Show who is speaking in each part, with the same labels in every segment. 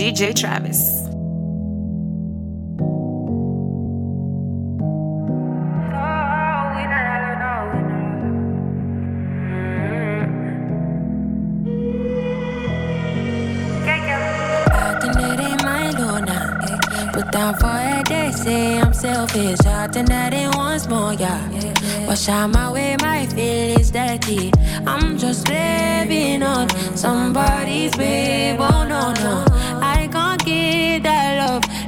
Speaker 1: DJ Travis.
Speaker 2: Down for it, they say I'm selfish. Acting that it once more, yeah. Wash out my way, my feelings dirty. I'm just living on somebody's babe. Oh no, no.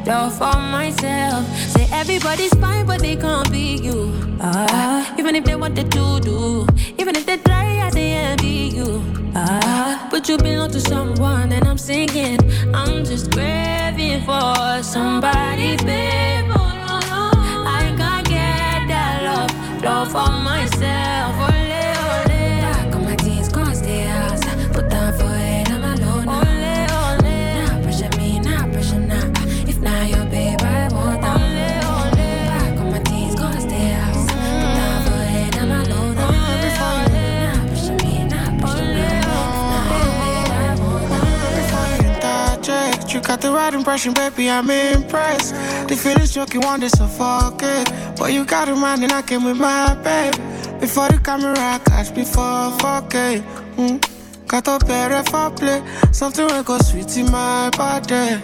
Speaker 2: Love, for myself. Say everybody's fine, but they can't be you. Ah, even if they wanted to do, even if they try, I say envy you. Ah, but you belong to someone, and I'm singing. I'm just craving for somebody, babe. Oh, no, no. I can't get that love, love for myself.
Speaker 3: The right impression, baby, I'm impressed. The feelings joke you want to suffocate. But you got a mind and I came with my babe. Before the camera I catch me for fuck it. Mm. Got up better for play. Something will go sweet in my body.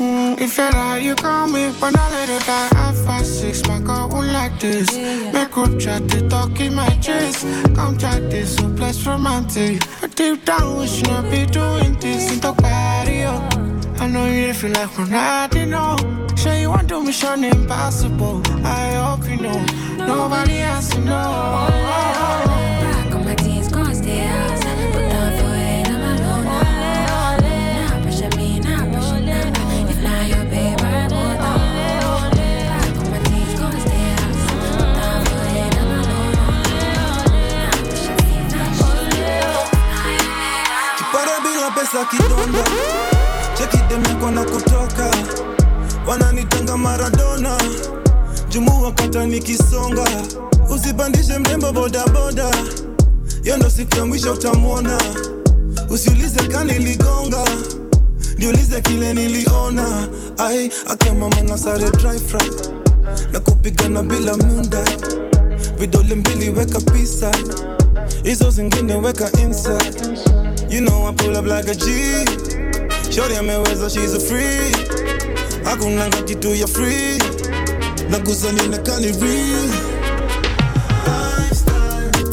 Speaker 3: Mm, if you're you call me, but I let it die. I five six, my girl won't like this. Make group chat, they talk in my chest. Come chat this, so bless romantic. But deep down, we should not be doing this in the patio. I know you didn't feel like when I didn't know. Sure, you want to mission impossible. I hope you know. Nobody has to know.
Speaker 2: Back on my can't stay down for it, I'm alone. Nah, pressure me, nah, pressure nah. If not your babe, I want that. Back on my teens, can't stay outside. Put down for it, I'm alone. Nah, pressure me, nah, pressure
Speaker 4: kipara bila pesa kidonda chekidemekwa na kutoka wananitanga maradona jumu wakata nikisonga usipandishe mrembo bodaboda yo ndo siku ya mwisho utamwona usiulize kaniligonga niulize kile niliona ai akamama na sare dry fry na kupigana bila munda vidole mbili weka pisa hizo zingine weka inside You know I pull up like a G. Shorty ameweza, she's a freak. I got no gratitude, you're free. Hakunanga kitu ya free. Nakusanya kani real.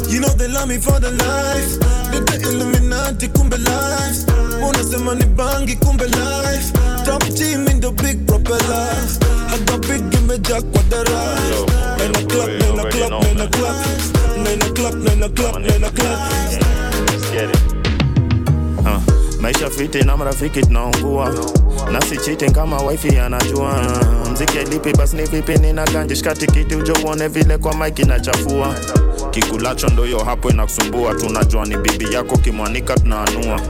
Speaker 4: You know they love me for the life. Nite Illuminati kumbe life. Unasema ni bangi kumbe life. Top team in the big propeller. I got big imejaa kwa dara. Nine o'clock, nine o'clock, nine o'clock. Nine o'clock, nine o'clock, nine o'clock.
Speaker 5: Let's get it. Maisha fiti na marafiki nasi chiti kama wifi anajua. Mziki alipi basi ni vipi nina ganje shika tikiti ujo uone vile kwa maiki nachafua kikulacho ndoyo hapo inakusumbua. Tunajua ni bibi yako kimwanika tunaanua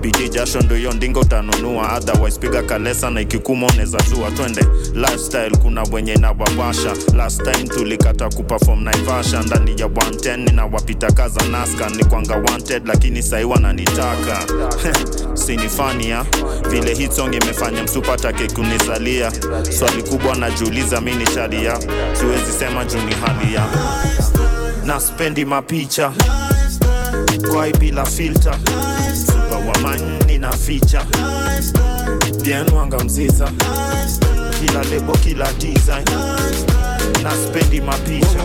Speaker 5: bidii jasho ndo hiyo ndingo utanunua. Otherwise piga kalesa na ikikuma unaweza zua twende lifestyle kuna wenye inawawasha last time tulikata kuperform naivasha. Ndani ya 110 na wapita kaza naska. Ni kwanga wanted lakini sahi wananitaka. Sinifania vile hitsong imefanya msupatake kunizalia swali kubwa najiuliza mi ni sharia siwezi sema juu ni halia ya na mapicha. Kwai bila filter. super wamani na ficha bien mziza. Kila lebo kila design. Na spendi mapicha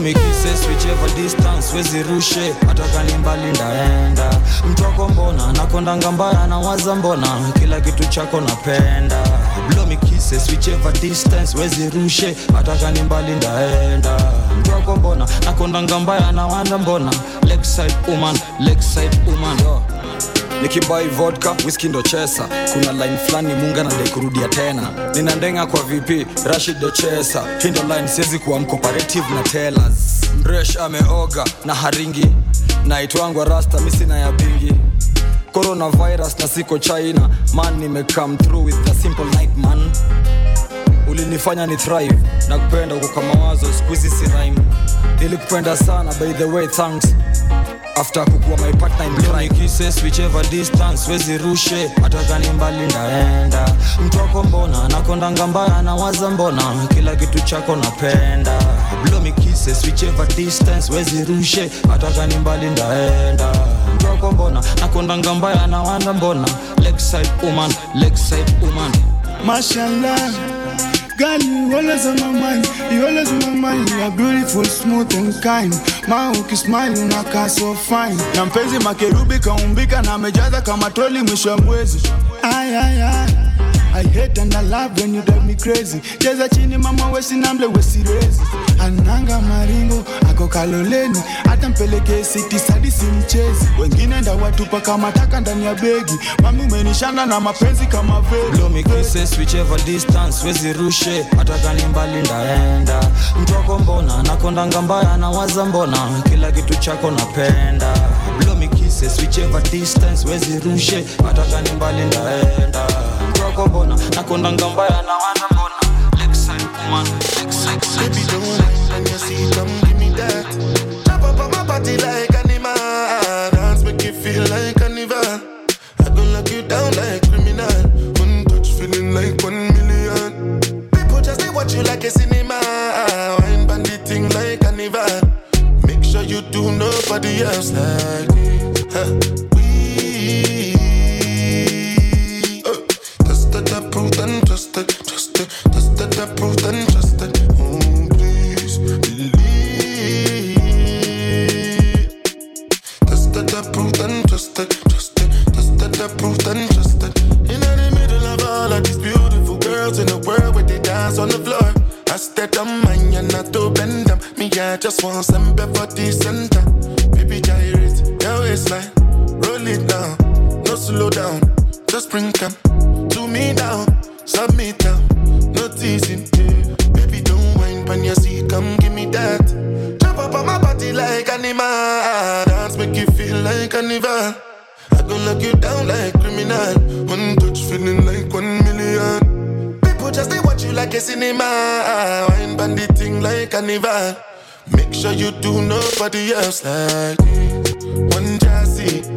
Speaker 6: Me kisses whichever distance wezi rushe hata mbali ndaenda. Mtoko mbona nakondanga mbaya na waza mbona kila kitu chako napenda. Blow me kisses distance wezi rushe hata mbali ndaenda. Mtoko mbona nakondanga mbaya na waza mbona. Lakeside woman Lakeside woman. yo nikibai vodka whisky ndo chesa. Kuna line fulani munga nadai kurudia tena. Nina ndenga kwa vp rashid ndo chesa. Hindo line siwezi kuwa mcooperative na tellers. Mresh ameoga na haringi. Naitwangwa rasta misina ya bingi. Coronavirus na siko china. Man nimecome through with a simple night man. Ulinifanya ni thrive. Na kupenda uko kwa mawazo skuizi si rhyme. Nilikupenda sana by the way thanks after kukuwa my partner in crime. kisses whichever distance wezi rushe. Hata gani mbali ndaenda mtu wako mbona nakondanga mbaya nawaza mbona. Kila kitu chako napenda. Blow me kisses whichever distance wezi rushe. Hata gani mbali ndaenda mtu wako mbona nakondanga mbaya nawaza mbona. Lakeside woman lakeside woman.
Speaker 7: Mashallah, girl, you always on my mind. You always on my mind. You are beautiful, smooth and kind. Ma ukismile unakaa so fine. Na mpenzi makerubi kaumbika na amejaza kama troli mwisho wa mwezi. Ay, ay, ay. I hate and I love when you drive me crazy. Cheza chini mama wesi namble wesi rezi. Ananga maringo ako kaloleni, hata mpeleke siti sadi si mchezi. Wengine ndawatupa kama taka ndani ya begi. Mami umenishanda na mapenzi kama veli.
Speaker 6: blow whichever mbali ndaenda Mtoko mbona nakondanga mbaya nawaza mbona kila kitu chako napenda blow me mbali ndaenda Mtoko mbona nakondanga mbaya nawaza mbona Lakeside woman, lakeside.
Speaker 8: Baby, don't when you see, come give me that. Chop up on my body like animal. Dance make you feel like carnival. I go lock you down like criminal. One touch feeling like one million. People just they watch you like a cinema. Wine bandit thing like carnival. Make sure you do nobody else like me. Huh. Submit down, no teasing. Baby, don't whine when you see, come give me that. Jump up on my body like animal, dance make you feel like carnival. I go lock you down like criminal, one touch feeling like one million. People just they watch you like a cinema, wine bandit thing like carnival. Make sure you do nobody else like this. One jazzy,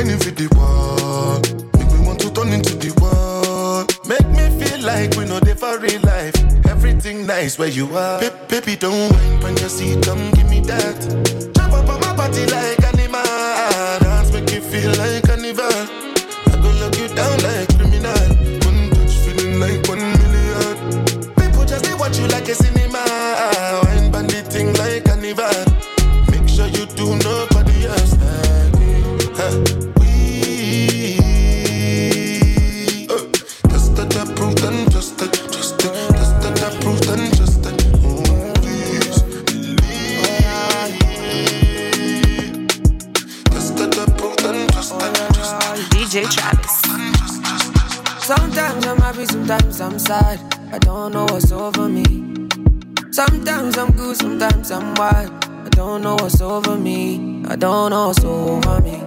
Speaker 8: whining for the wall, make me want to turn into the wall. Make me feel like we know they for real life. Everything nice where you are. Ba- baby, don't whine when you see, come give me that. Jump up on my body like animal, dance make you feel like carnival. I go lock you down like criminal. One touch feeling like one million. People just they watch you like a cinema.
Speaker 9: Sometimes I'm good, sometimes I'm wild. I don't know what's over me. I don't know what's over me.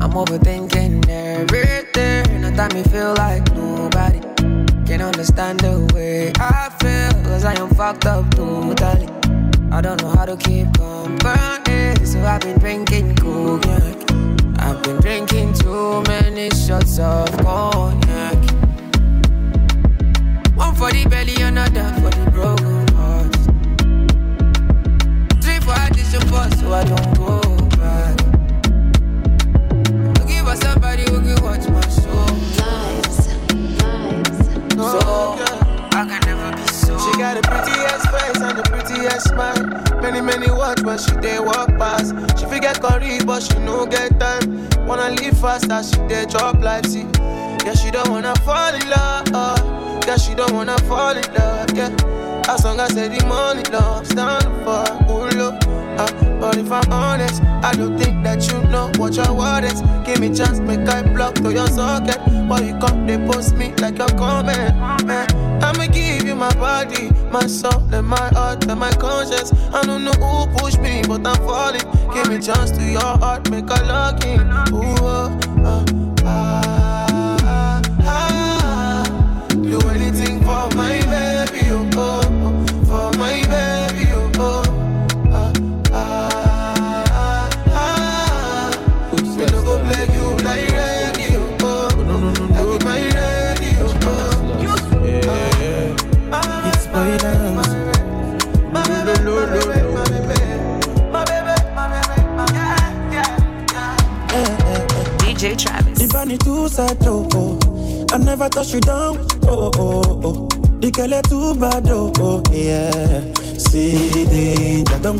Speaker 9: I'm overthinking everything. At time me feel like nobody can understand the way I feel. Cause I am fucked up totally. I don't know how to keep company. So I've been drinking cognac. I've been drinking too many shots of cognac. One for the belly, another for the broken for addition, so I don't go back. Give us somebody who can watch my show. So oh, I can never be so.
Speaker 4: She got the prettiest face and the prettiest smile. Many, many watch, but she they walk past. She forget curry, but she no get time. Wanna live fast as she they drop life, see. Yeah, she don't wanna fall in love. Yeah, she don't wanna fall in love. Yeah, as long as I the money, love, stand for good love. Uh, but if I'm honest, I don't think that you know what your word is. Give me chance, make I block to your socket. But you come, they post me like you're coming. Man, I'ma give you my body, my soul, and my heart, and my conscience. I don't know who pushed me, but I'm falling. Give me chance to your heart, make I lock in. Ooh, uh, uh, ah,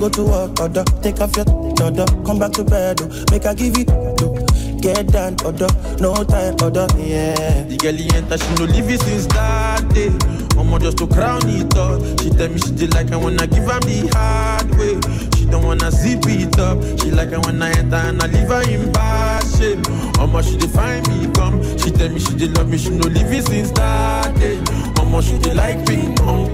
Speaker 10: go to work, order. Take off your order, come back to bed, oh. Make I give you, oh. Get down, order, no time, order, yeah.
Speaker 11: The girl he enter, she no leave it since that day. Mama just to crown it up. She tell me she did like I wanna give her the hard way. She don't wanna zip it up. She like I wanna enter and I leave her in bad shape. Mama she define me come. She tell me she did love me, she no leave it since that day. Mama she did like ping pong.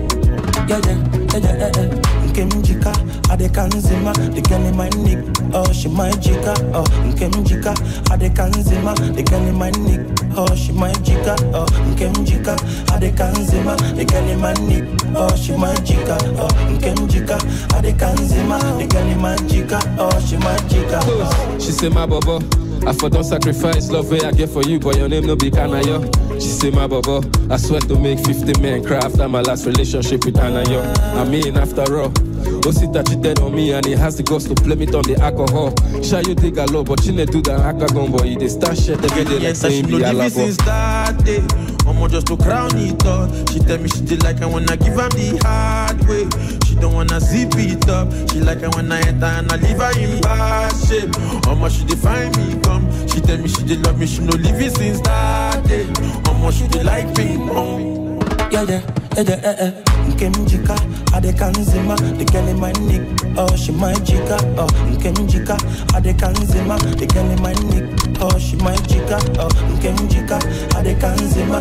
Speaker 10: Yeah, yeah, yeah, yeah, yeah, yeah. Nkemjika, adekanzima, the girl in my nick, oh she my jika, oh Nkemjika, adekanzima, the girl in my nick, oh she my jika, oh Nkemjika, adekanzima, the girl in my nick, oh she my jika, oh Nkemjika, adekanzima, the girl in my jika, oh she my jika. Oh.
Speaker 12: She say my bobo. I for don't sacrifice love way I get for you, but your name no be Kanayo. She say my bobo. I swear to make 50 men cry after my last relationship with Anayo. I mean after all. Oh, Osita cheated on me and he has the guts to blame it on the alcohol. Sure you dig a lot, but she never do that akagon boy. They start shit they get it like saying be
Speaker 11: no
Speaker 12: a
Speaker 11: it since that day. Mama just to crown it up. She tell me she did like I wanna give her the hard way. Don't wanna zip it up. She like I wanna enter and I leave her in bad shape. Mama she define me come. She tell me she did love me, she no leave it since that day. Mama she did like ping pong. Oh?
Speaker 10: Yeah, yeah, yeah, yeah, yeah, yeah. Nkemjika, adekanzima, the girl in my nick, oh she my jika, oh Nkemjika, adekanzima, the girl in my nick, oh she my jika, oh Nkemjika, adekanzima,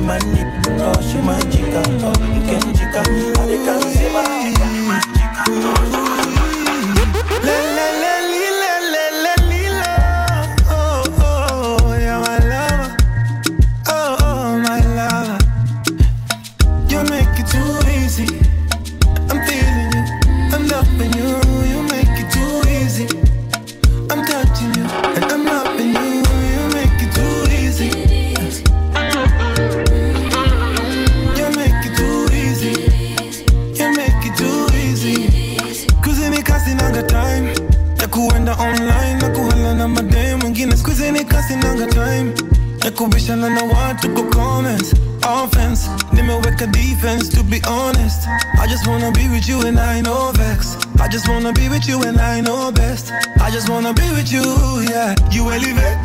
Speaker 10: my nick, oh she my jika, oh Nkemjika, adekanzima, my jika, oh
Speaker 4: Kuzini kasi nanga time. Ya kuenda online na kuhala na madem wengine skuzini kasi nanga time. Ya kubishana na watu kwa comments. Offense nimeweka defense to be honest. I just wanna be with you and I know vex. I just wanna be with you and I know best. I just wanna be with you yeah. You elevate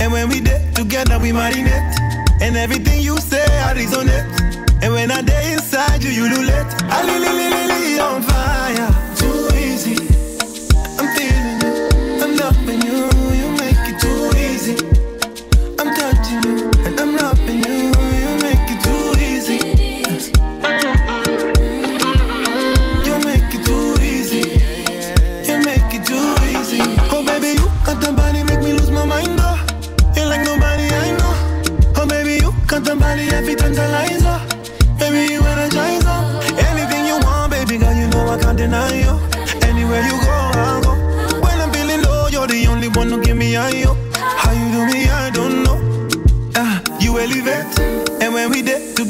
Speaker 4: and when we did together we marinate. And everything you say I resonate. And when I day inside you you do let. I li li li li on fire I'm feeling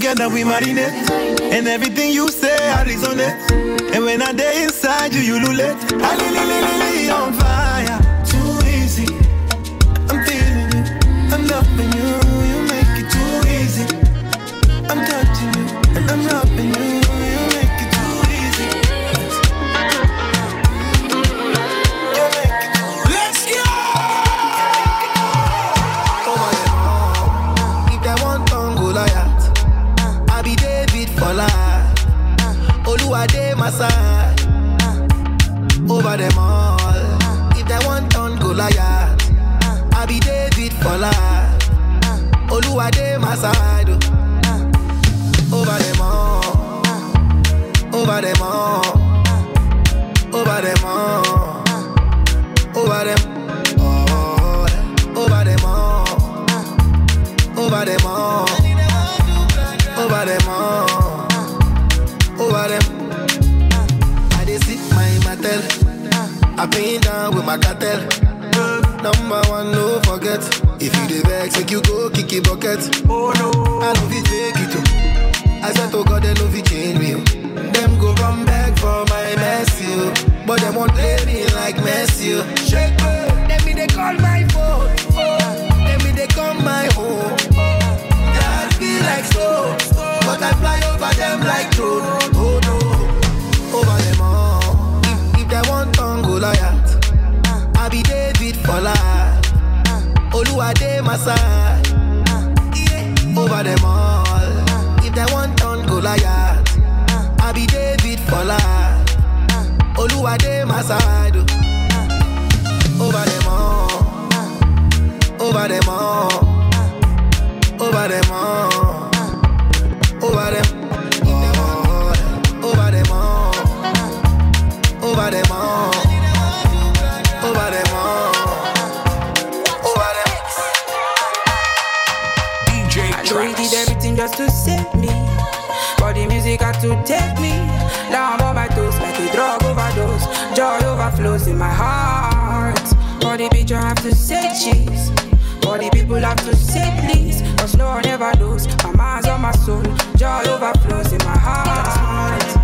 Speaker 4: together, we marinate. And everything you say, I resonate. And when I day inside you, you lulate. I li li li li on fire.
Speaker 13: Over them all. If they want
Speaker 14: turn Goliath, I be David for life. Oluwade my side. Over them all. Over them all. Over them all.
Speaker 11: To take me down on my toes like a drug overdose. Joy overflows in my heart. For the picture have to say cheese. For the people have to say please. Cause no one ever knows. My mind's on my soul. Joy overflows in my heart.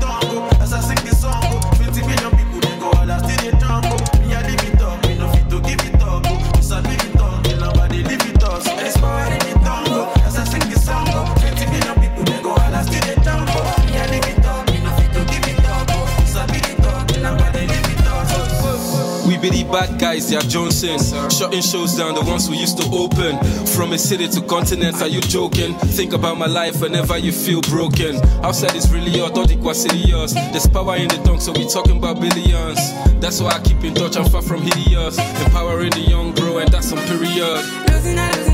Speaker 15: Be the bad guys, yeah, Johnson. Shutting shows down, the ones we used to open. From a city to continent, are you joking? Think about my life whenever you feel broken. Outside is really hot, all the serious. There's power in the dunk, so we talking about billions. That's why I keep in touch, I'm far from hideous. Empowering the young bro, and that's on period.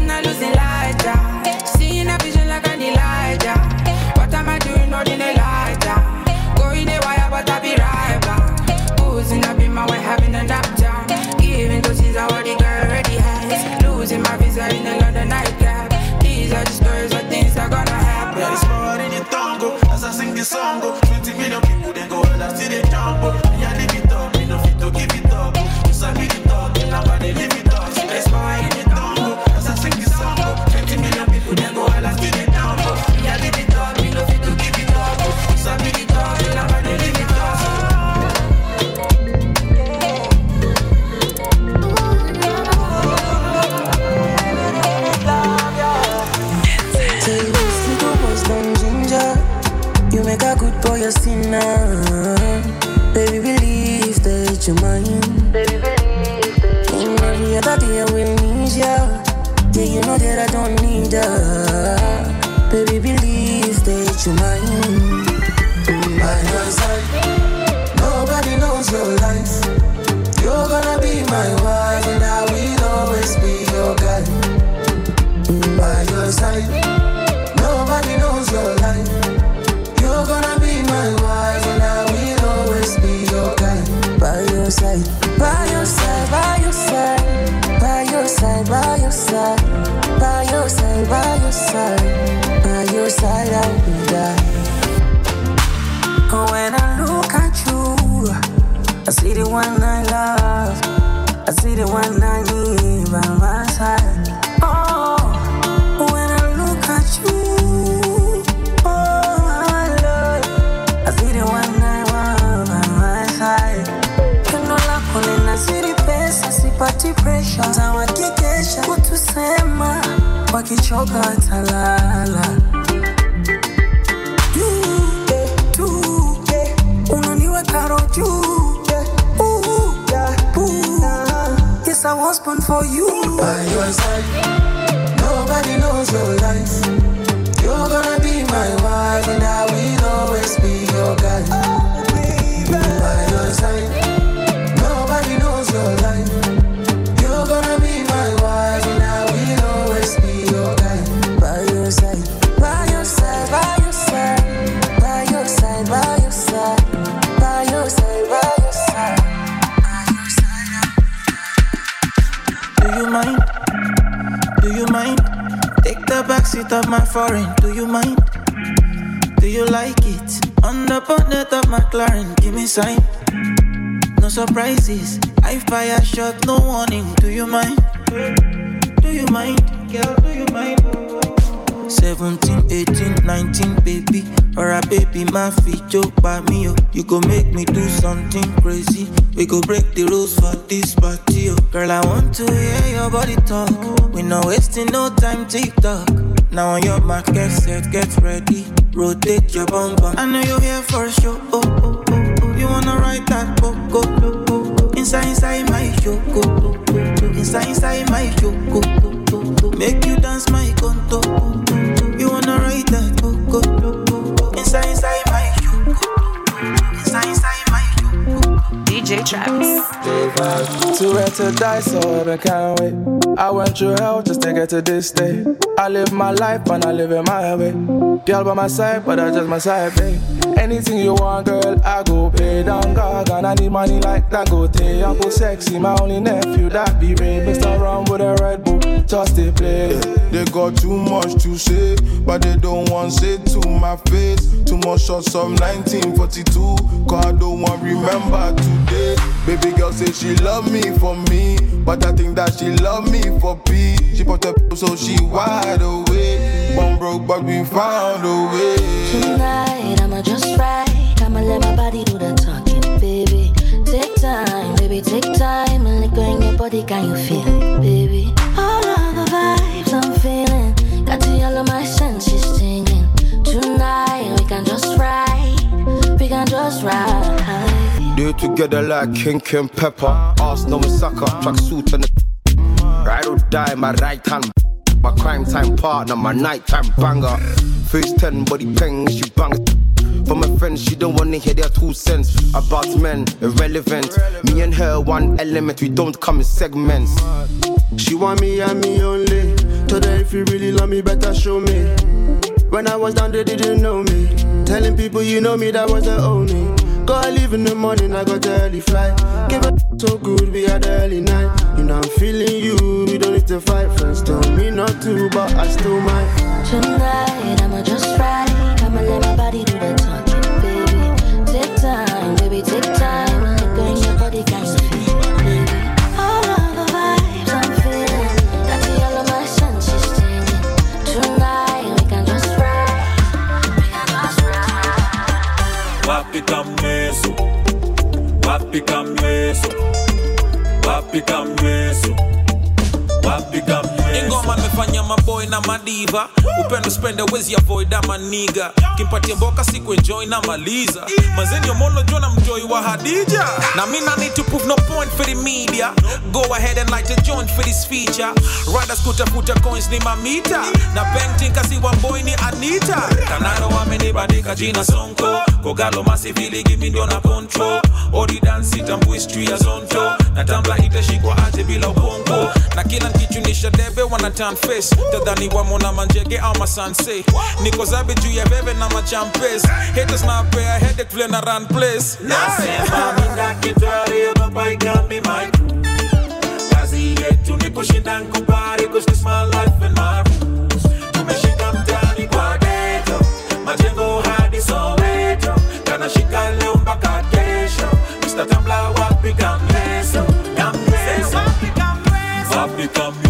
Speaker 16: Your side, by your side, by your side, by your side, by your side, by your side, by your side, by your side, I will die. When I look at you, I see the one I love. I see the one I need by my side. Pressure. Tawakikesha kutusema, wakichoka eh, unaniweka juu. Yes, I was born for you. By your side. Nobody knows your life. You're gonna be my wife, and I will always be your guy. By your side, nobody knows your life.
Speaker 17: Backseat of my foreign. Do you mind? Do you like it? On the bonnet of my McLaren, give me sign. No surprises. I fire shot, no warning. Do you mind? Do you mind? Girl, do you mind? 17, 18, 19, baby. Or a baby, my feet joke by me. Oh. You go make me do something crazy. We go break the rules for this party. Oh. Girl, I want to hear your body talk. We not wasting no time, TikTok. Now on your mark, get set, get ready. Rotate your bumper. I know you're here for a show. Oh, oh, oh, oh. You wanna ride that poco? Oh, oh, oh. Inside, inside my show. Oh, oh, oh. Inside, inside my show. Oh, oh, oh. Make you dance my conto. You wanna ride that coco? Inside,
Speaker 18: Travis.
Speaker 3: Too red to die, so I can't wait. I went through hell just to get to this day. I live my life and I live it my way. Girl by my side, but I just my side, babe. Anything you want, girl, I go pay down God. And I need money like Dangote. Uncle Sexy, my only nephew, that be Ray. Mr. around with a Red Bull, just to play.
Speaker 19: They got too much to say, but they don't want to say to my face. Too much shots of 1942, cause I don't want remember today. Baby girl say she love me for me, but I think that she love me for peace. She put up so she wide awake. One broke, but we found a way.
Speaker 20: Tonight take time and liquor in your body, can you feel baby? All of the vibes I'm feeling, got to yell my senses singing. Tonight we can just ride, we can just ride.
Speaker 21: Do it together like King Kim Pepper. Arsenal and sucker, track suit and ride or die, my right hand. My crime time partner, my nighttime banger. Face 10, body peng, she bang. For my friends, she don't wanna hear their two cents about men, irrelevant. Me and her, one element, we don't come in segments.
Speaker 22: She want me and me only. Told her if you really love me, better show me. When I was down, they didn't know me. Telling people you know me, that was the only. Go I leave in the morning, I got the early flight. Give it so good, we had the early night. You know I'm feeling you, we don't need to fight. Friends told me not to, but I still might.
Speaker 20: Tonight I'ma just ride, I'ma let my body do the ride.
Speaker 11: Wapi kamweso Wapi kamweso Wapi kamweso Wapi kamweso
Speaker 23: ingoma amefanya maboy na madiva. Upendo spende wezi avoid ama niga kimpatie mboka siku enjoy na maliza. Mazenio mono jona mjoi wa hadija. Na mina need to prove no point for the media. Go ahead and light a joint for this feature. Riders kutafuta coins ni mamita. Na painting kasi wa boy ni anita. Kanaro wamenibandika jina sonko. Kogalo masivili gimi ndio na control. Odi dance tambui history ya zonto na tambla itashikwa aje bila upongo na kila nkichunisha debe wana turn face tadhani wamona manjege ama sanse niko zabe juu ya bebe na machampes haters na pea headache vile na run place.
Speaker 11: Nasema mina kitari ogopa ikambi my crew Kazi yetu ni kushinda nkubari Cause this my life and my rules. Tumeshika mtani kwa ghetto Majengo hadi Soweto Kanashika leo mpaka kesho Mr. Tambla wapi kamleso Kamleso Wapi kamleso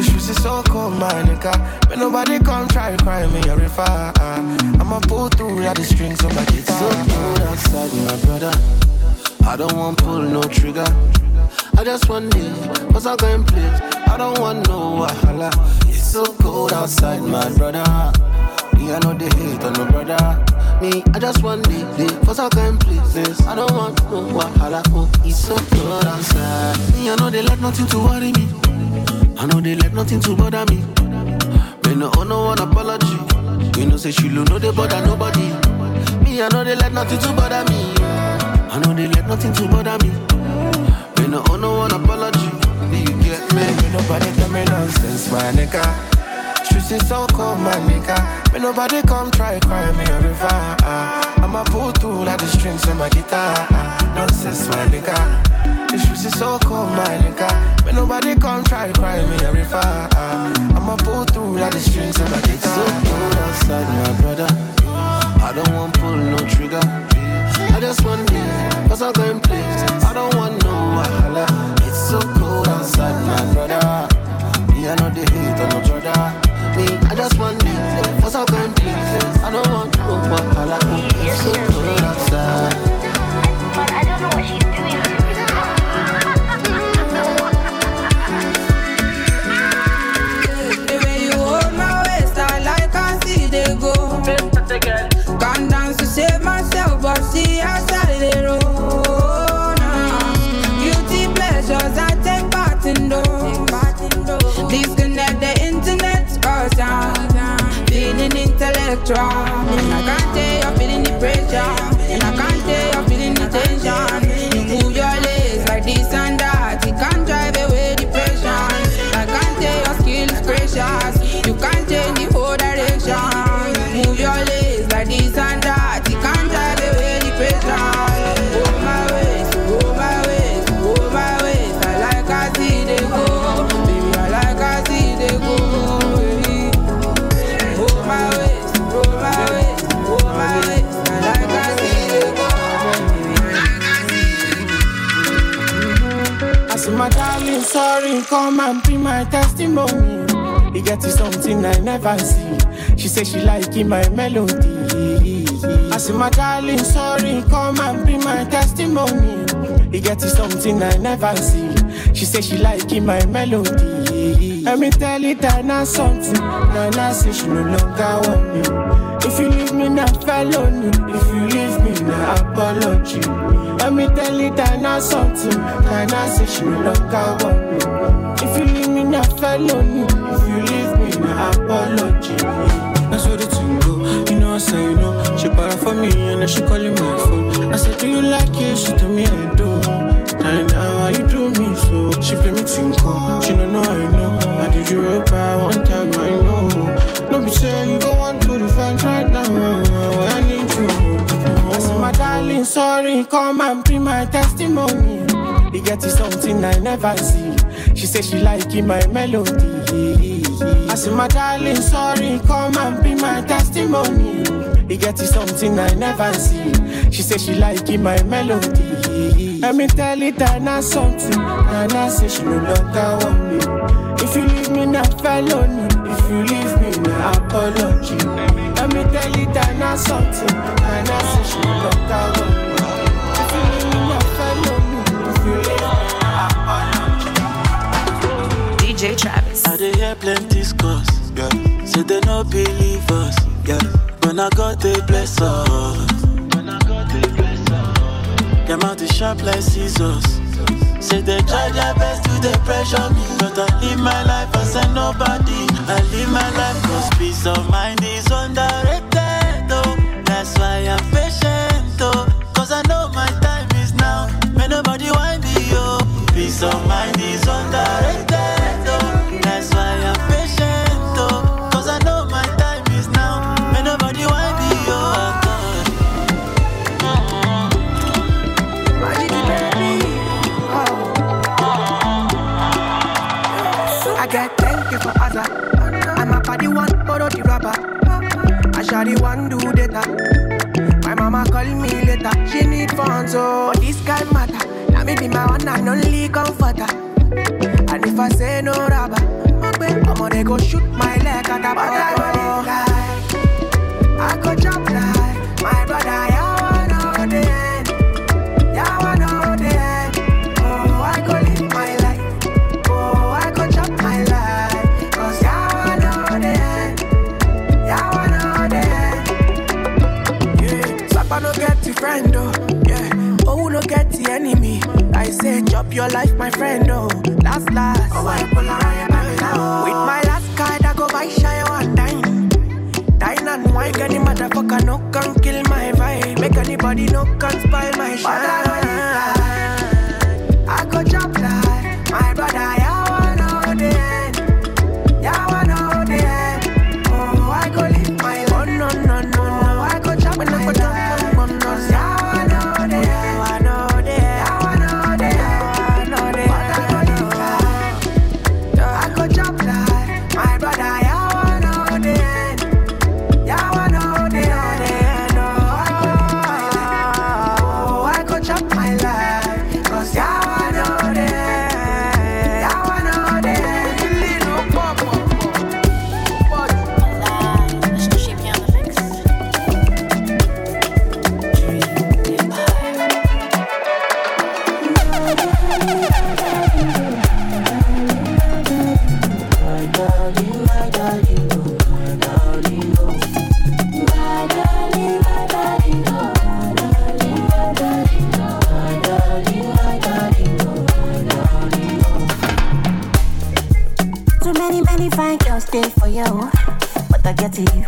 Speaker 3: The streets is so cold, my nigga. May nobody come try cry me a river. I'ma pull through like the strings on my guitar.
Speaker 22: It's so cold outside, my brother. I don't want pull no trigger. I just want it, cause I'm going place. I don't want no wahala. It's so cold outside, my brother. Me, I know they hate on no brother. Me, I just want it, it cause I'm going places. I don't want no wahala. Oh, it's so cold outside. Me, I know they let nothing to worry me. I know they let nothing to bother me. Me, no owe no one apology. You know, say she no they bother nobody. Me, I know they let nothing to bother me. I know they let nothing to bother me. Me no owe no one apology. Do you get me?
Speaker 3: Nobody tell me nonsense, my nigga. Streets
Speaker 4: pussy so cold, my nigga. May nobody come try cry me a river. I'ma pull through like the strings on my guitar. Nonsense, my nigga. This pussy so cold, my nigga. May nobody come try cry me a river. I'ma pull through like the strings on my guitar.
Speaker 22: So
Speaker 15: intellectual.
Speaker 3: Come and be my testimony. He get to something I never see. She say she like it, my melody. I see my darling, sorry, come and be my testimony. He get to something I never see. She say she like it, my melody. Let me tell it, that now something. Nana say she no longer want me. If you leave me now, felony. If you leave me now, apology. Let me tell it, that now something. Nana say she no longer want me. If you leave me now, felony. If you leave me now, apology. That's what thing go. You know I say you know. She para for me and then she calling my phone. I said, Do you like it? She told me I do. And now how you do me so? She play me tinko. She don't know I know. I did you real bad one time I know. No be say you go on to the fence right now. I need you. I said, my darling, sorry, come and be my testimony. You get to something I never see. She say she like it, my melody. I said, my darling, sorry, come and be my testimony. You get to something I never see. She say she like it, my melody. Let me tell it, that now something. And I say she no longer want me. If you leave me now, felony. If you leave me now, apology. Let me tell it, that now something. And I say she no longer want me. If you leave me now, felony. If you leave me now, apology.
Speaker 24: DJ Travis.
Speaker 17: I dey hear plenty scores. Yeah. Say they no believe us. Yeah. When I got they bless us. When I got they bless Them out the sharp like scissors. Say they try their best to they pressure me. But I live my life as a nobody. I live my life cause peace of mind is underrated. Oh. That's why I'm
Speaker 25: need funds, so oh. but this guy matter. Now me be my one and only comforter. And if I say no rubber, I'm gonna go shoot my leg at the bottom. I go jump get the friend, oh. Yeah, oh, no get the enemy. I say, chop your life, my friend, oh. Last, last. Oh, I pull around With my last card, I go buy shy one dime. Dine and wine, any motherfucker no can kill my vibe. Make anybody no can spoil my shine.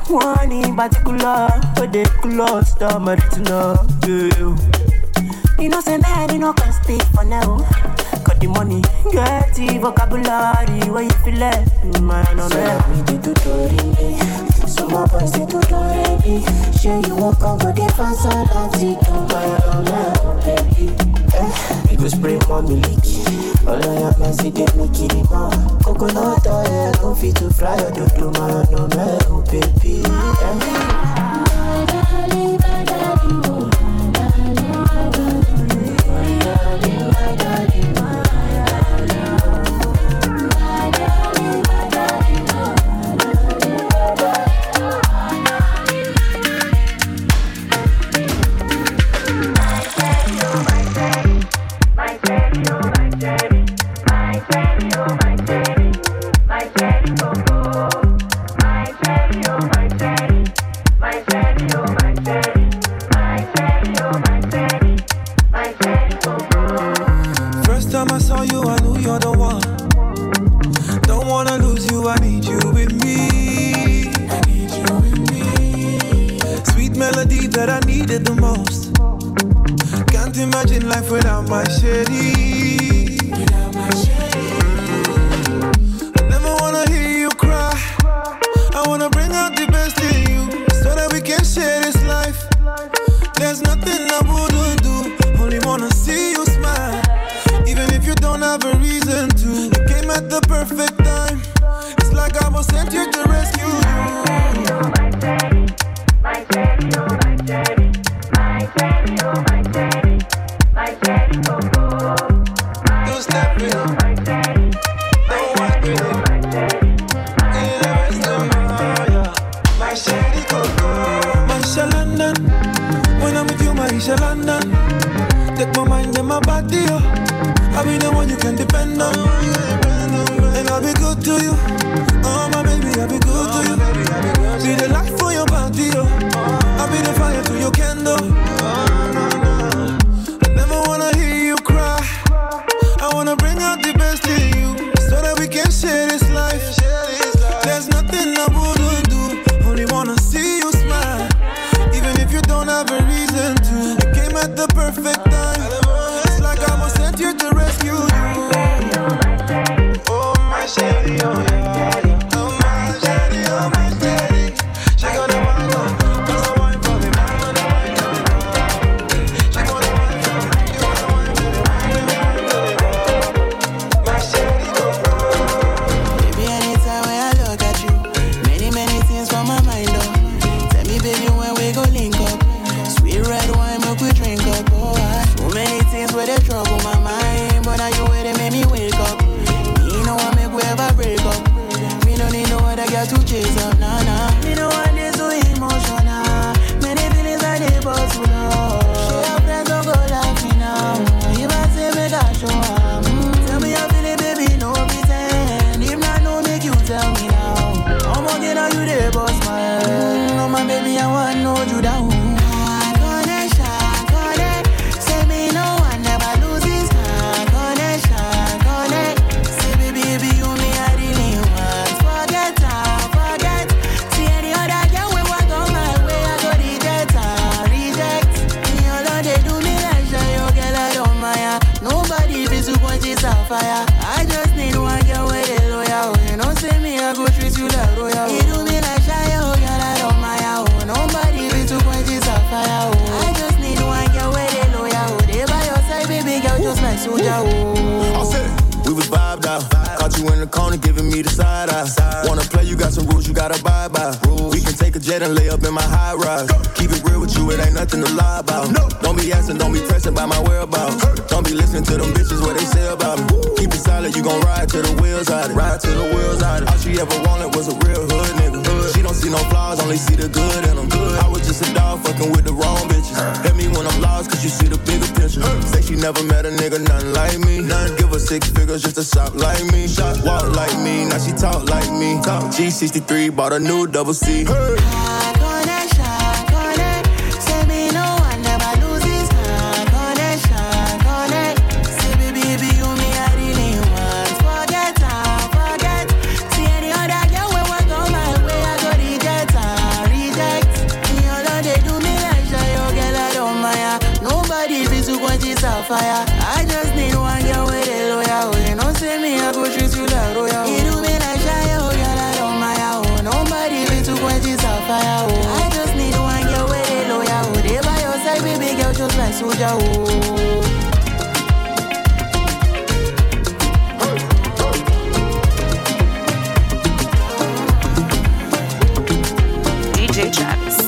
Speaker 26: One in particular, but they close to my retina. Yeah. You know, say, man, you know, can stay for now the money. Get the vocabulary where you feel it. Man,
Speaker 27: I'm there. Me the tutori me. So my boys the tutori me. Sure you walk on the fans on that the door. Baby. Eh, we go spray mommy leaky. All I am is it make it more. Coconut oil, coffee to fry or do do my own man,
Speaker 28: oh, baby.
Speaker 29: Eh. My darling. lie about. No. Don't be asking, don't be pressing by my whereabouts. Don't be listening to them bitches what they say about me. Woo. Keep it solid, you gon' ride to the wheels out it. Ride to the wheels out it. All she ever wanted was a real hood nigga. Hood. She don't see no flaws, only see the good in them. Good. I was just a dog fucking with the wrong bitches. Uh. Hit me when I'm lost, cause you see the bigger picture. Uh. Say she never met a nigga, nothing like me. None give her six figures just to shop like me. Shop walk like me, now she talk like me. Talk G63, bought a new double C.
Speaker 3: Hey. Just like soldier.
Speaker 1: DJ Travis.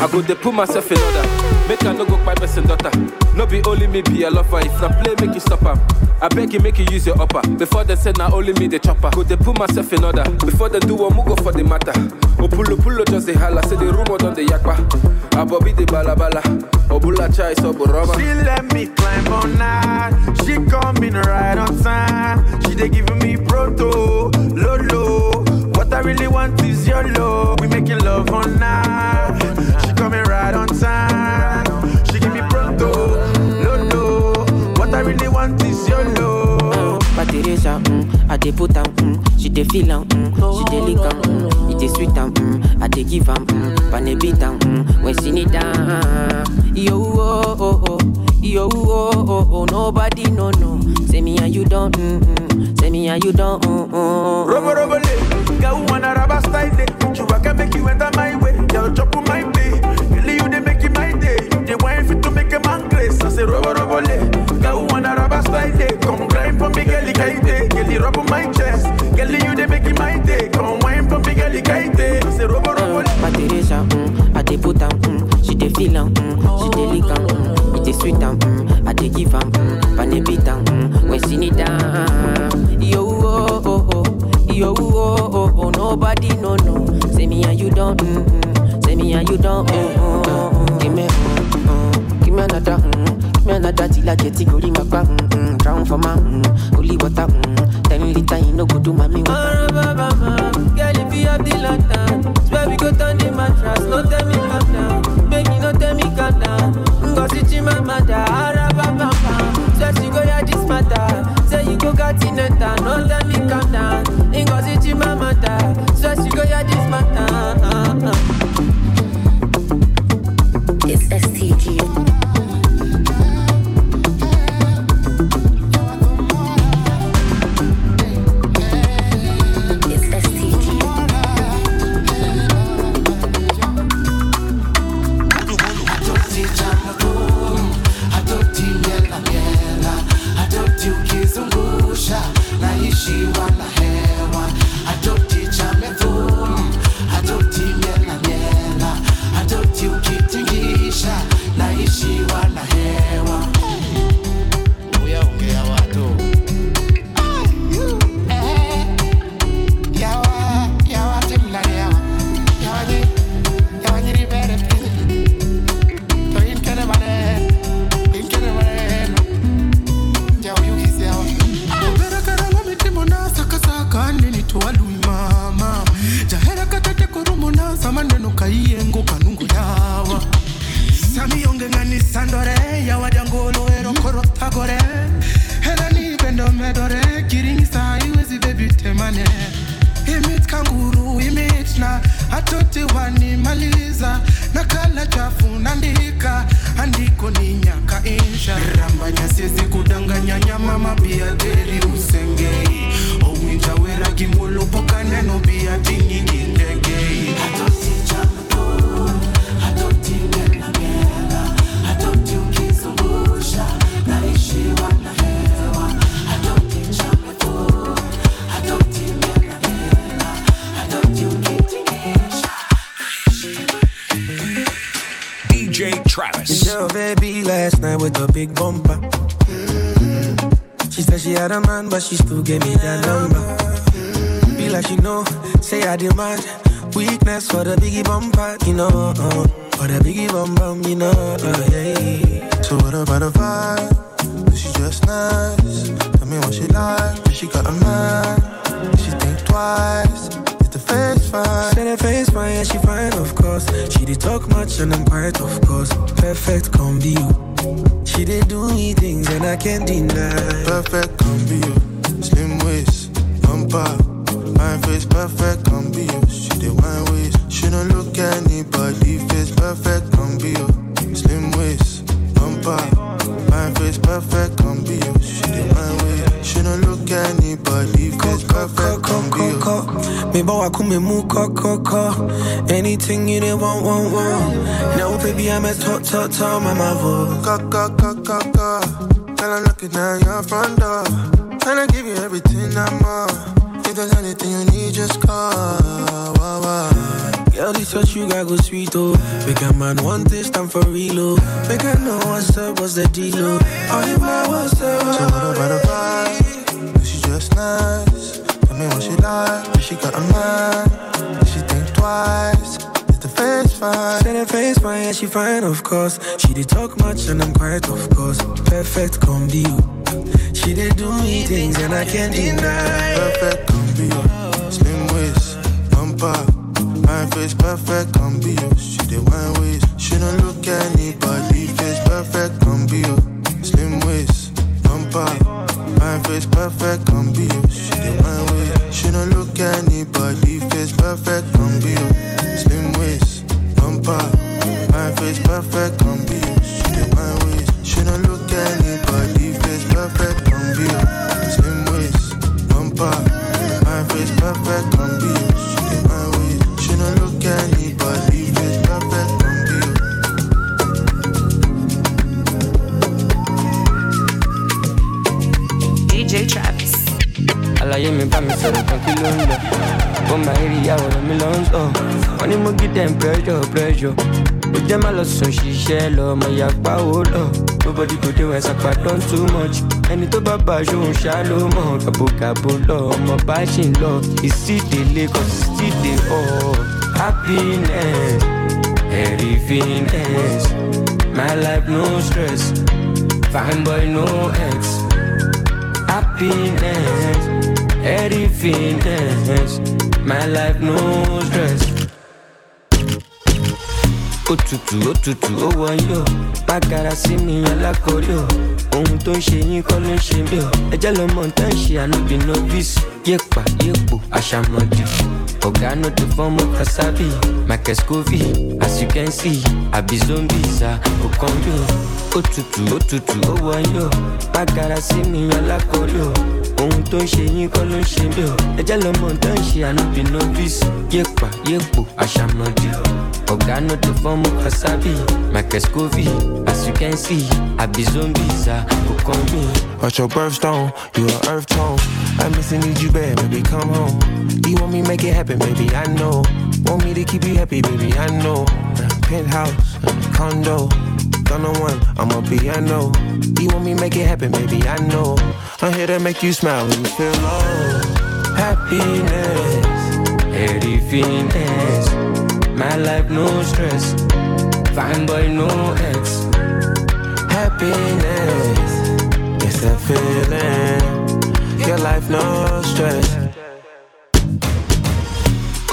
Speaker 12: I go dey put myself in order. Make I no go buy person daughter. No be only me be a lover. If na play, make you stop am. I beg you, make you use your upper. Before they say na only me the chopper. Go dey put myself in order. Before they do one, move go for the matter. Oh, Opulo pulo just dey holla. Say the rumor don dey yakpa. Abobi dey balabala. Obula chai so boroma.
Speaker 11: She let me climb on night. She coming right on time. She they giving me proto, lolo. What I really want is your love. We making love all night. She coming right on time.
Speaker 9: But Teresa, mm, I dey put am, mm, she dey feel am, mm, she dey lick am, mm, it dey sweet am, mm, I dey give am, mm, pane beat am, mm, when she need am. Yo oh oh oh, yo oh oh oh, nobody no no. Say me and you don't, mm, mm, say me and you don't, mm, mm.
Speaker 11: Robo robo le, girl wanna rubber style day. You I can make you enter my way, girl chop my day. Girl you dey make it my day, you dey wine fit to make a man grace. I say robo robo le, girl wanna rubber style day. Grind for me, girl kaite. Girl you rub on my chest, girl you dey make it my day. Come wine for me, girl kaite. I say robo robo le.
Speaker 9: But Teresa, mm, I dey put am, mm, she dey feel am, mm, she dey lick am, mm, it dey sweet am, mm, I dey give am, mm, pane beat am, mm, when she need am. Yo oh oh oh, yo oh oh oh, nobody no no. Say me and you don't, mm, mm, say me and you don't, mm, mm, mm, give me, mm, mm, give me another, mm, me another till I get it, go back, mm, mm, drown for my, mm, holy water, mm, ten liter, you no go do my me water.
Speaker 29: Girl, if you have the lantern, swear we go turn the mattress. No tell me calm down, baby, no tell me calm down. Go sit in my mother, araba papa. Swear she go hear this matter. Say you go got in a no tell me calm down. Go sit in my mother, swear she go hear this
Speaker 3: kaiyengo kanungu yawa. Samiyonge ngani sandore yawa jangolo ero korotagore hela ni bendo medore kiringisa iwezi bebi temane imit kanguru imit na atoti wanimaliza na kala chafu nandika andiko ni nyaka insha. Rambanya siezi kudanganya nyama mapia deri
Speaker 30: DJ Travis.
Speaker 4: Your baby last night with a big bumper. She said she had a man, but she still gave me that number. Be like she know, say I demand weakness for the biggie bumper, you know. Uh, for the biggie bum bum, you know. Uh, yeah.
Speaker 8: So what about a vibe? She just nice. Tell me what she like. She got a man. She think twice. The face fine?
Speaker 4: Said her face fine, yeah, she fine, of course. She did talk much and I'm quiet, of course. Perfect come be you. She did do me things and I can't deny.
Speaker 8: Perfect you. Slim waist, bumper. My face perfect, you. She the wine waist. She don't look at anybody face perfect, you. Slim waist, bumper. My face perfect, you. She the wine waist. She don't look at
Speaker 3: anybody boy, come me move, co, co, co. Anything you didn't want, want, want. No, baby, I'm a top, top, top, my mother.
Speaker 8: Ca, ca, ca. Girl, I'm looking at your front door. Tryna give you everything I'm more. If there's anything you need, just call. Wah, wah.
Speaker 3: Girl, this touch you got go sweet, oh. Make a man want this time for real, oh. Make I know what's up, what's the deal, oh. Oh, you my what's up,
Speaker 8: Tell her about the vibe. But she just nice. Tell me what she like. But she got a mind. But she think twice. Is the face fine?
Speaker 3: Say that face fine, yeah, she fine, of course. She did talk much and I'm quiet, of course. Perfect, come be you. She did do me things and I can't deny.
Speaker 8: Perfect, come be you. Slim waist, bumper. My face perfect, come be you. She the wine waist. She don't look anybody face perfect, come be you. Slim waist, bumper. My face perfect, come be you. Look anybody face perfect, come be you. Slim waist, bumper. My face perfect, come be
Speaker 24: jẹ́ má lọ sùn ṣiṣẹ́ lọ ọmọ ìyàpá ó lọ? Nobody go dey sapa don too much. Ẹni tó bá bá aṣọ òun ṣá ló mọ̀. Gàbogàbo lọ ọmọ bá ṣì ń lọ. Ìsídèlé kan ìsídè ọ̀ happiness everythingness my life no stress. Fine boy no ex. Happiness, everythingness. My life no stress. Òtútù òtútù ó wọ̀nyí o, bágara sí mi alákọ̀ọ́rí o. Ohun tó ń ṣe yín kọ́ ló ń ṣe mí o. Ẹjẹ́ lọ mọ̀ tá ń ṣe ànúbì novice. Yépa yépo àṣàmọ̀dì. Ọ̀gá no dey form of kasabi. Michael Scovey, as you can see, àbí zombies à kò kàn mí. Òtútù òtútù ó wọ̀nyí o, bágara sí mi alákọ̀ọ́rí o. Ohun tó ń ṣe yín kọ́ ló ń ṣe mí o. Ẹjẹ́ lọ mọ̀ tá ń ṣe ànúbì novice. Yépa yépo àṣàmọ̀dì. Ọ̀gá no dey form kasabi. Michael Scovey, as you can see, àbí zombies à kò kàn mí.
Speaker 31: What's your birthstone? You an earth tone. I miss and need you bad, baby, come home. You want me make it happen, baby, I know. Want me to keep you happy, baby, I know. Penthouse, condo, don't know one, I'm a know. You want me make it happen, baby, I know. I'm here to make you smile when you feel low.
Speaker 24: Happiness, everythingness. My life no stress, fine boy no ex.
Speaker 31: Happiness, it's a feeling. Your life no stress.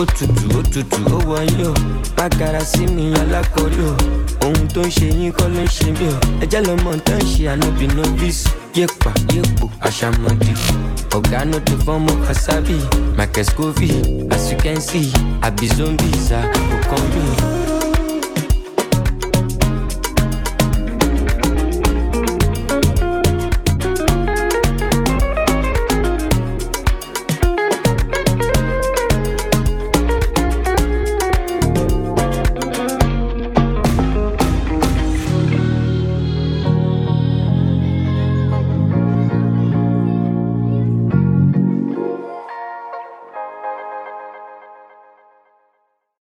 Speaker 24: Òtútù òtútù ó wọ̀nyí o. Bágara sí mi o. Ohun tó ń ṣe yín kọ́ ló ń ṣe mí o. Ẹjẹ́ lọ mọ̀ tá ń ṣe ànúbì novice. Yépa yépo àṣàmọ̀dì. Ọ̀gá no dey of kasabi michael scovey as you can see àbí zombies à kò kàn.